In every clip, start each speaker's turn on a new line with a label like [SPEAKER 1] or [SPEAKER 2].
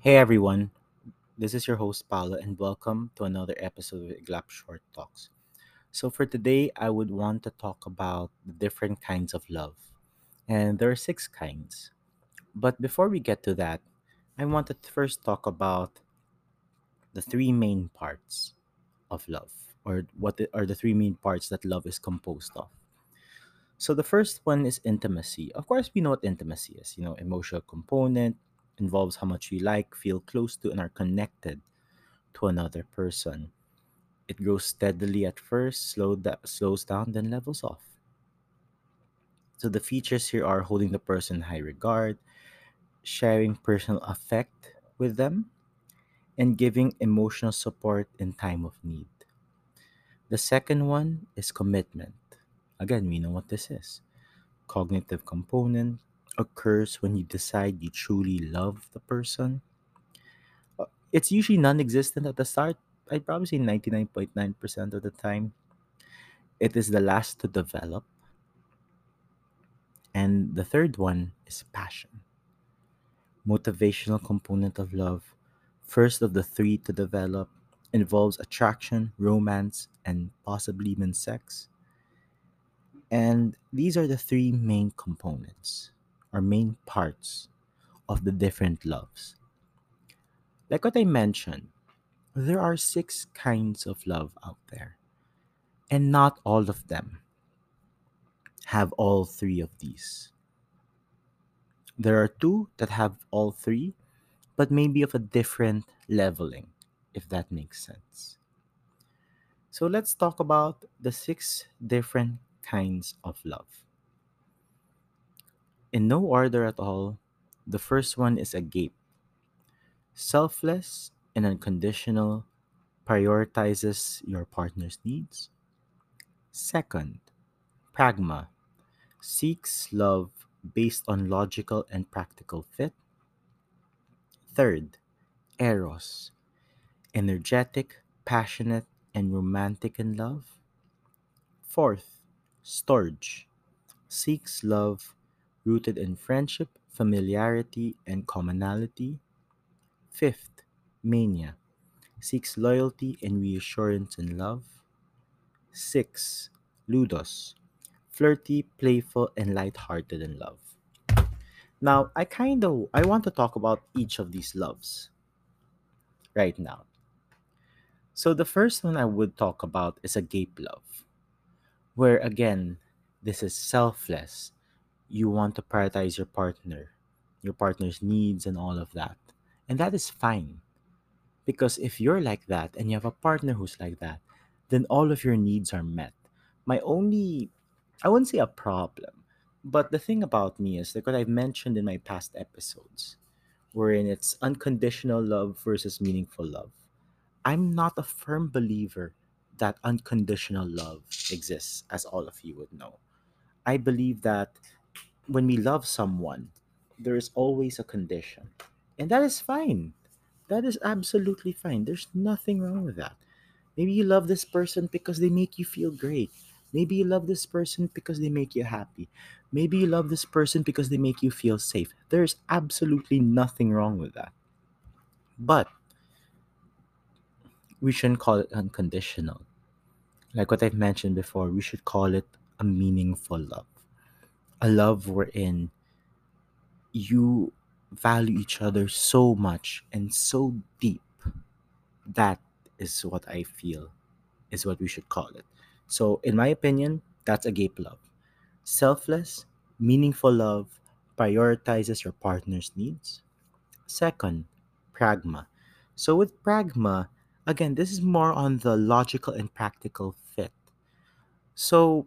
[SPEAKER 1] Hey everyone, this is your host Paolo, and welcome to another episode of Iglap Short Talks. So, for today, I would want to talk about the different kinds of love. And there are six kinds. But before we get to that, I want to first talk about the three main parts of love, or what are the three main parts that love is composed of. So, the first one is intimacy. Of course, we know what intimacy is. You know, emotional component involves how much we like, feel close to, and are connected to another person. It grows steadily at first, slow da- slows down, then levels off. So the features here are holding the person in high regard, sharing personal affect with them, and giving emotional support in time of need. The second one is commitment. Again, we know what this is. Cognitive component occurs when you decide you truly love the person. Uh, It's usually non existent at the start. I'd probably say 99.9% of the time. It is the last to develop And the third one is passion, motivational component of love. First of the three to develop involves attraction, romance, and possibly even sex. And these are the three main components or main parts of the different loves. Like what I mentioned, there are six kinds of love out there, and not all of them have all three of these. There are two that have all three, but maybe of a different leveling, if that makes sense. So let's talk about the six different kinds of love. In no order at all, the first one is agape, selfless and unconditional, prioritizes your partner's needs. Second, pragma, seeks love based on logical and practical fit. Third, eros, energetic, passionate, and romantic in love. Fourth, storge, seeks love rooted in friendship, familiarity, and commonality. Fifth, mania, seeks loyalty and reassurance in love. Six, ludos, flirty, playful, and lighthearted in love. Now, I kind of I want to talk about each of these loves right now. So the first one I would talk about is agape love, where again, this is selfless. You want to prioritize your partner, your partner's needs and all of that. And that is fine because if you're like that and you have a partner who's like that, then all of your needs are met. My only I wouldn't say a problem, but the thing about me is like what I've mentioned in my past episodes, wherein it's unconditional love versus meaningful love. I'm not a firm believer that unconditional love exists, as all of you would know. I believe that when we love someone, there is always a condition. And that is fine. That is absolutely fine. There's nothing wrong with that. Maybe you love this person because they make you feel great. Maybe you love this person because they make you happy. Maybe you love this person because they make you feel safe. There's absolutely nothing wrong with that. But we shouldn't call it unconditional. Like what I've mentioned before, we should call it a meaningful love. A love wherein you value each other so much and so deep. That is what I feel is what we should call it. So, in my opinion, that's agape love. Selfless, meaningful love prioritizes your partner's needs. Second, pragma. So, with pragma, again, this is more on the logical and practical fit. So,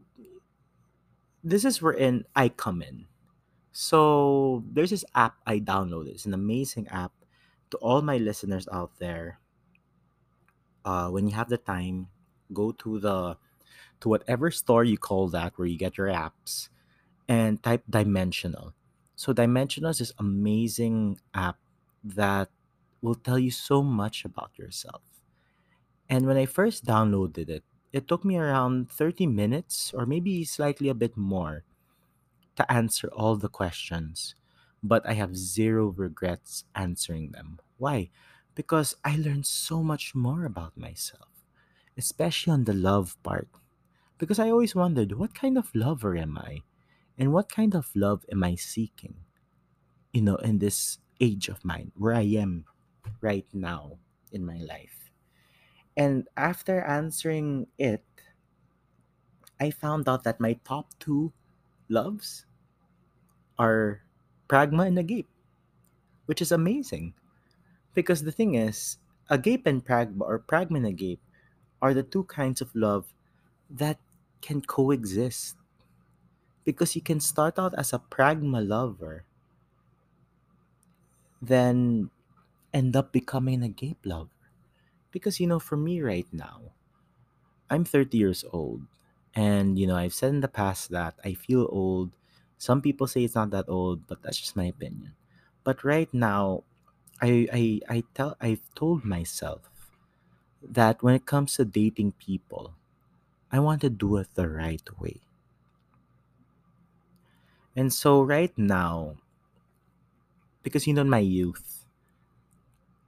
[SPEAKER 1] this is wherein I come in. So, there's this app I downloaded. It's an amazing app to all my listeners out there. Uh, when you have the time, go to the to whatever store you call that where you get your apps and type dimensional so dimensional is this amazing app that will tell you so much about yourself and when i first downloaded it it took me around 30 minutes or maybe slightly a bit more to answer all the questions but i have zero regrets answering them Why? Because I learned so much more about myself, especially on the love part. Because I always wondered, what kind of lover am I? And what kind of love am I seeking? You know, in this age of mine, where I am right now in my life. And after answering it, I found out that my top two loves are Pragma and Agape, which is amazing. Because the thing is, Agape and Pragma, or Pragma and Agape, are the two kinds of love that can coexist. Because you can start out as a Pragma lover, then end up becoming a Agape lover. Because, you know, for me right now, I'm 30 years old. And, you know, I've said in the past that I feel old. Some people say it's not that old, but that's just my opinion. But right now, I, I, I tell, I've told myself that when it comes to dating people, I want to do it the right way. And so right now, because, you know, in my youth,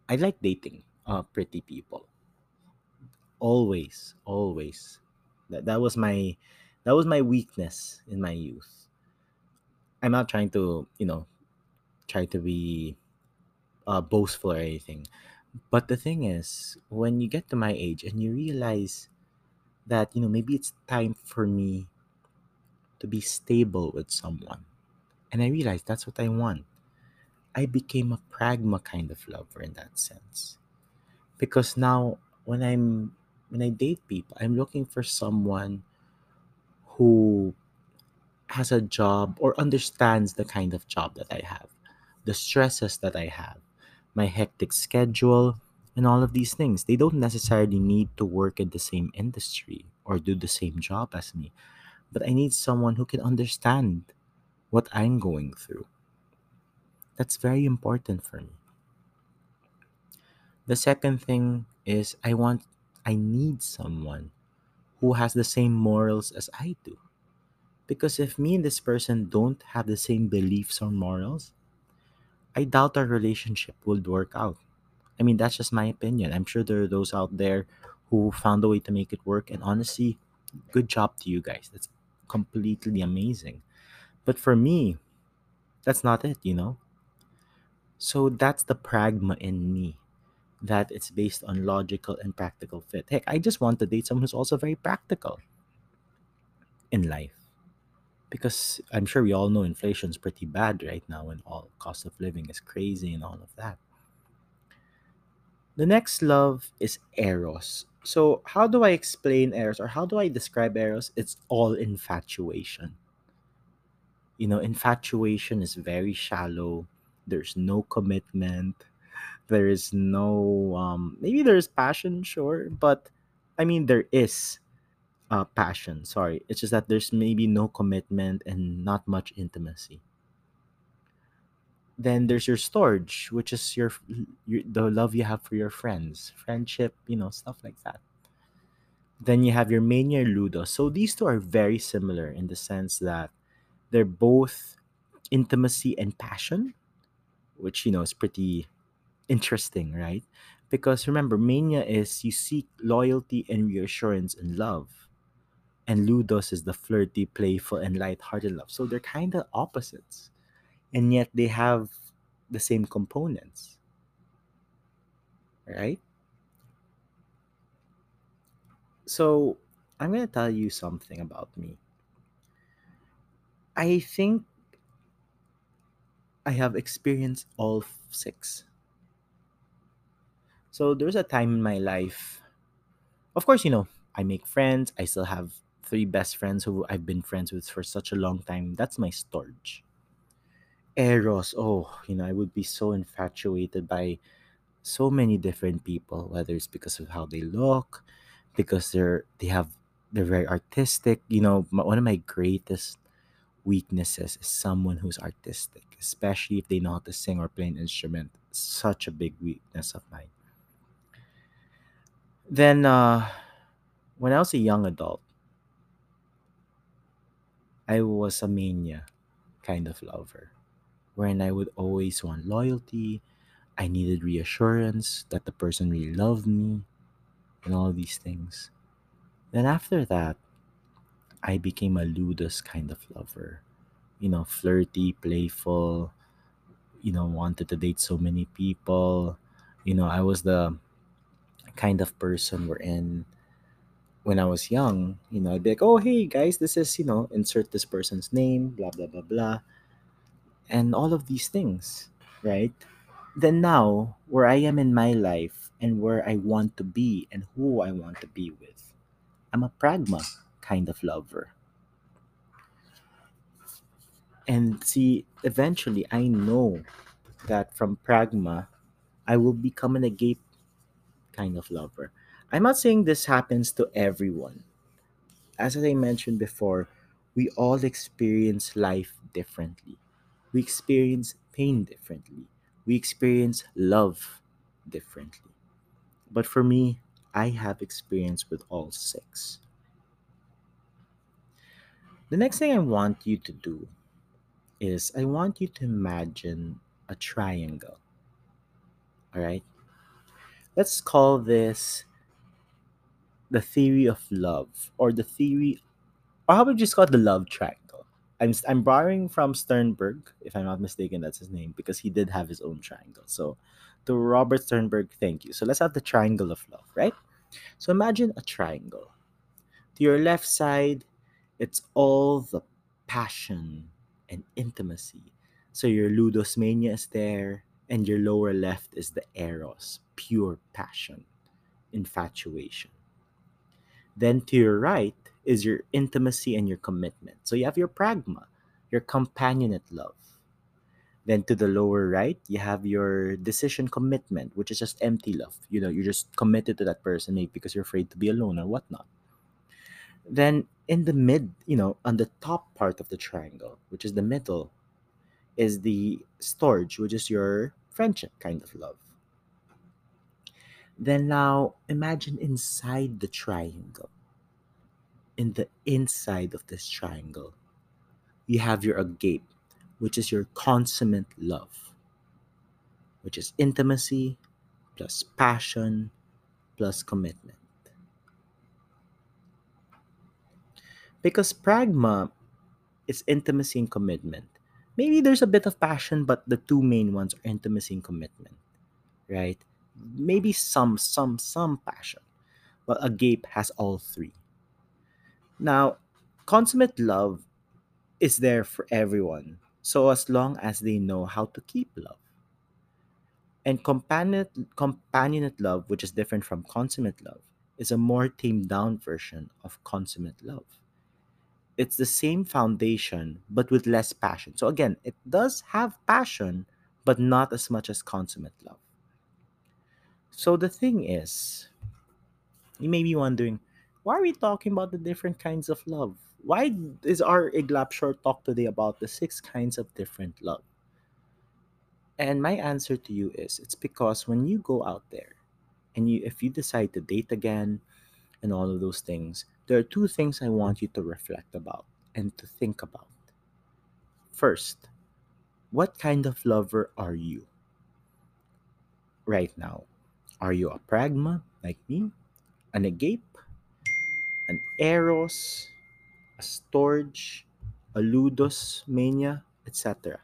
[SPEAKER 1] I like dating uh, pretty people. Always, always. That, that was my that was my weakness in my youth. I'm not trying to, you know, try to be uh, boastful or anything. But the thing is, when you get to my age and you realize that, you know, maybe it's time for me to be stable with someone. And I realized that's what I want. I became a pragma kind of lover in that sense. Because now when I'm when I date people, I'm looking for someone who has a job or understands the kind of job that I have, the stresses that I have, my hectic schedule, and all of these things. They don't necessarily need to work in the same industry or do the same job as me, but I need someone who can understand what I'm going through. That's very important for me. The second thing is I want I need someone who has the same morals as I do. Because if me and this person don't have the same beliefs or morals, I doubt our relationship would work out. I mean, that's just my opinion. I'm sure there are those out there who found a way to make it work. And honestly, good job to you guys. That's completely amazing. But for me, that's not it, you know? So that's the pragma in me, that it's based on logical and practical fit. Heck, I just want to date someone who's also very practical in life. Because I'm sure we all know inflation's pretty bad right now and all cost of living is crazy and all of that. The next love is Eros. So, how do I explain Eros or how do I describe Eros? It's all infatuation. You know, infatuation is very shallow. There's no commitment. There is no, um, maybe there's passion, sure, but I mean, there is uh, passion. Sorry. It's just that there's maybe no commitment and not much intimacy. Then there's your storge, which is your, your the love you have for your friends, friendship, you know, stuff like that. Then you have your mania ludo. So these two are very similar in the sense that they're both intimacy and passion, which you know is pretty interesting, right? Because remember, mania is you seek loyalty and reassurance in love, and ludos is the flirty, playful, and light-hearted love. So they're kind of opposites, and yet they have the same components, right? So I'm gonna tell you something about me. I think I have experienced all six. So there's a time in my life. Of course, you know, I make friends. I still have three best friends who I've been friends with for such a long time. That's my storge. Eros, oh, you know, I would be so infatuated by so many different people, whether it's because of how they look, because they're they have they're very artistic. You know, m- one of my greatest weaknesses is someone who's artistic, especially if they know how to sing or play an instrument. Such a big weakness of mine. Then, uh, when I was a young adult, I was a mania kind of lover, wherein I would always want loyalty. I needed reassurance that the person really loved me and all these things. Then after that, I became a ludus kind of lover. You know, flirty, playful, you know, wanted to date so many people. You know, I was the kind of person we're in when I was young, you know, I'd be like, oh, hey guys, this is, you know, insert this person's name, blah, blah, blah, blah, and all of these things, right? Then now, where I am in my life and where I want to be and who I want to be with, I'm a pragma kind of lover. And see, eventually, I know that from pragma, I will become an agape kind of lover. I'm not saying this happens to everyone. As I mentioned before, we all experience life differently. We experience pain differently. We experience love differently. But for me, I have experience with all six. The next thing I want you to do is I want you to imagine a triangle. All right? Let's call this the theory of love or the theory or how about just call it the love triangle i'm i'm borrowing from sternberg if i'm not mistaken that's his name because he did have his own triangle. So to robert sternberg thank you. So let's have the triangle of love right? So imagine a triangle. To your left side it's all the passion and intimacy. So your ludosmania is there and your lower left is the eros pure passion infatuation Then to your right is your intimacy and your commitment. So you have your pragma, your companionate love. Then to the lower right, you have your decision commitment, which is just empty love. You know, you're just committed to that person maybe because you're afraid to be alone or whatnot. Then in the mid, you know, on the top part of the triangle, which is the middle, is the storge, which is your friendship kind of love. Then now imagine inside the triangle in the inside of this triangle, you have your agape, which is your consummate love, which is intimacy plus passion plus commitment. Because pragma is intimacy and commitment. Maybe there's a bit of passion, but the two main ones are intimacy and commitment, right? Maybe some, some, some passion, but agape has all three. Now, consummate love is there for everyone. So as long as they know how to keep love. And companionate, companionate love, which is different from consummate love, is a more tamed down version of consummate love. It's the same foundation, but with less passion. So again, it does have passion, but not as much as consummate love. So the thing is, you may be wondering, why are we talking about the different kinds of love? Why is our Iglap short talk today about the six kinds of different love? And my answer to you is it's because when you go out there and you if you decide to date again and all of those things, there are two things I want you to reflect about and to think about. First, what kind of lover are you right now? Are you a pragma like me? An agape? An eros? A storge? A ludus mania? Etc.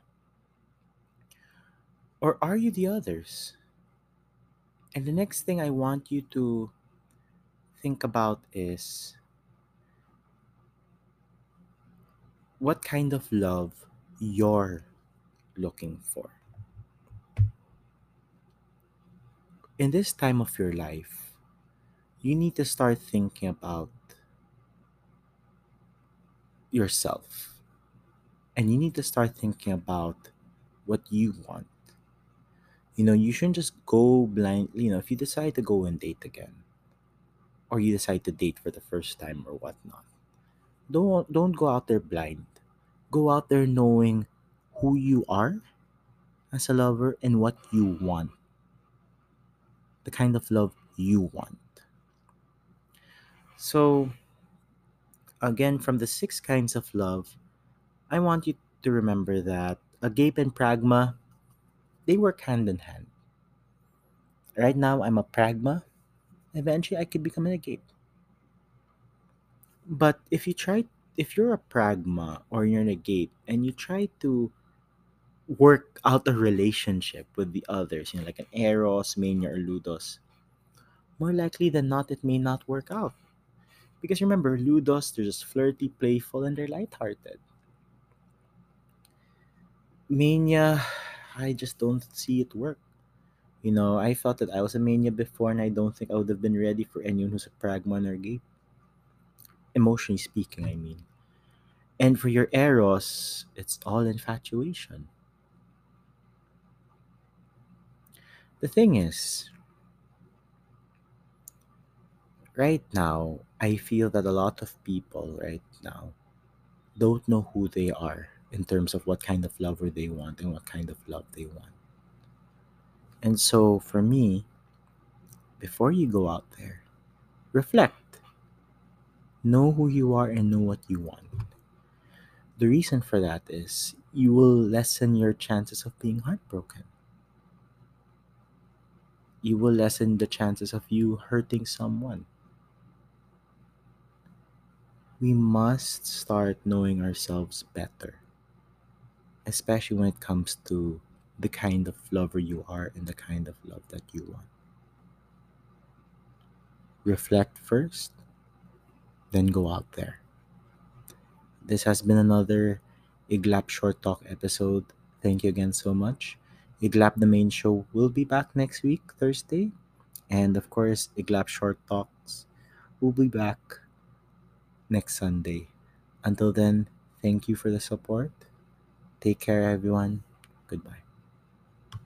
[SPEAKER 1] Or are you the others? And the next thing I want you to think about is what kind of love you're looking for. In this time of your life, you need to start thinking about yourself and you need to start thinking about what you want. You know, you shouldn't just go blind. You know, if you decide to go and date again, or you decide to date for the first time or whatnot, don't don't go out there blind. Go out there knowing who you are as a lover and what you want, the kind of love you want. So again, from the six kinds of love, I want you to remember that agape and pragma they work hand in hand. Right now, I'm a pragma. Eventually, I could become an agape. But if you try, if you're a pragma or you're an agape, and you try to work out a relationship with the others, you know, like an eros, mania, or ludos, more likely than not, it may not work out. Because remember, ludos, they're just flirty, playful, and they're lighthearted. Mania, I just don't see it work. You know, I thought that I was a mania before, and I don't think I would have been ready for anyone who's a pragma or gay. Emotionally speaking, I mean. And for your eros, it's all infatuation. The thing is, right now, I feel that a lot of people right now don't know who they are in terms of what kind of lover they want and what kind of love they want. And so for me, before you go out there, reflect. Know who you are and know what you want. The reason for that is you will lessen your chances of being heartbroken. You will lessen the chances of you hurting someone. We must start knowing ourselves better, especially when it comes to the kind of lover you are and the kind of love that you want. Reflect first, then go out there. This has been another Iglap Short Talk episode. Thank you again so much. Iglap, the main show, will be back next week, Thursday. And of course, Iglap Short Talks will be back next Sunday. Until then, thank you for the support. Take care, everyone. Goodbye.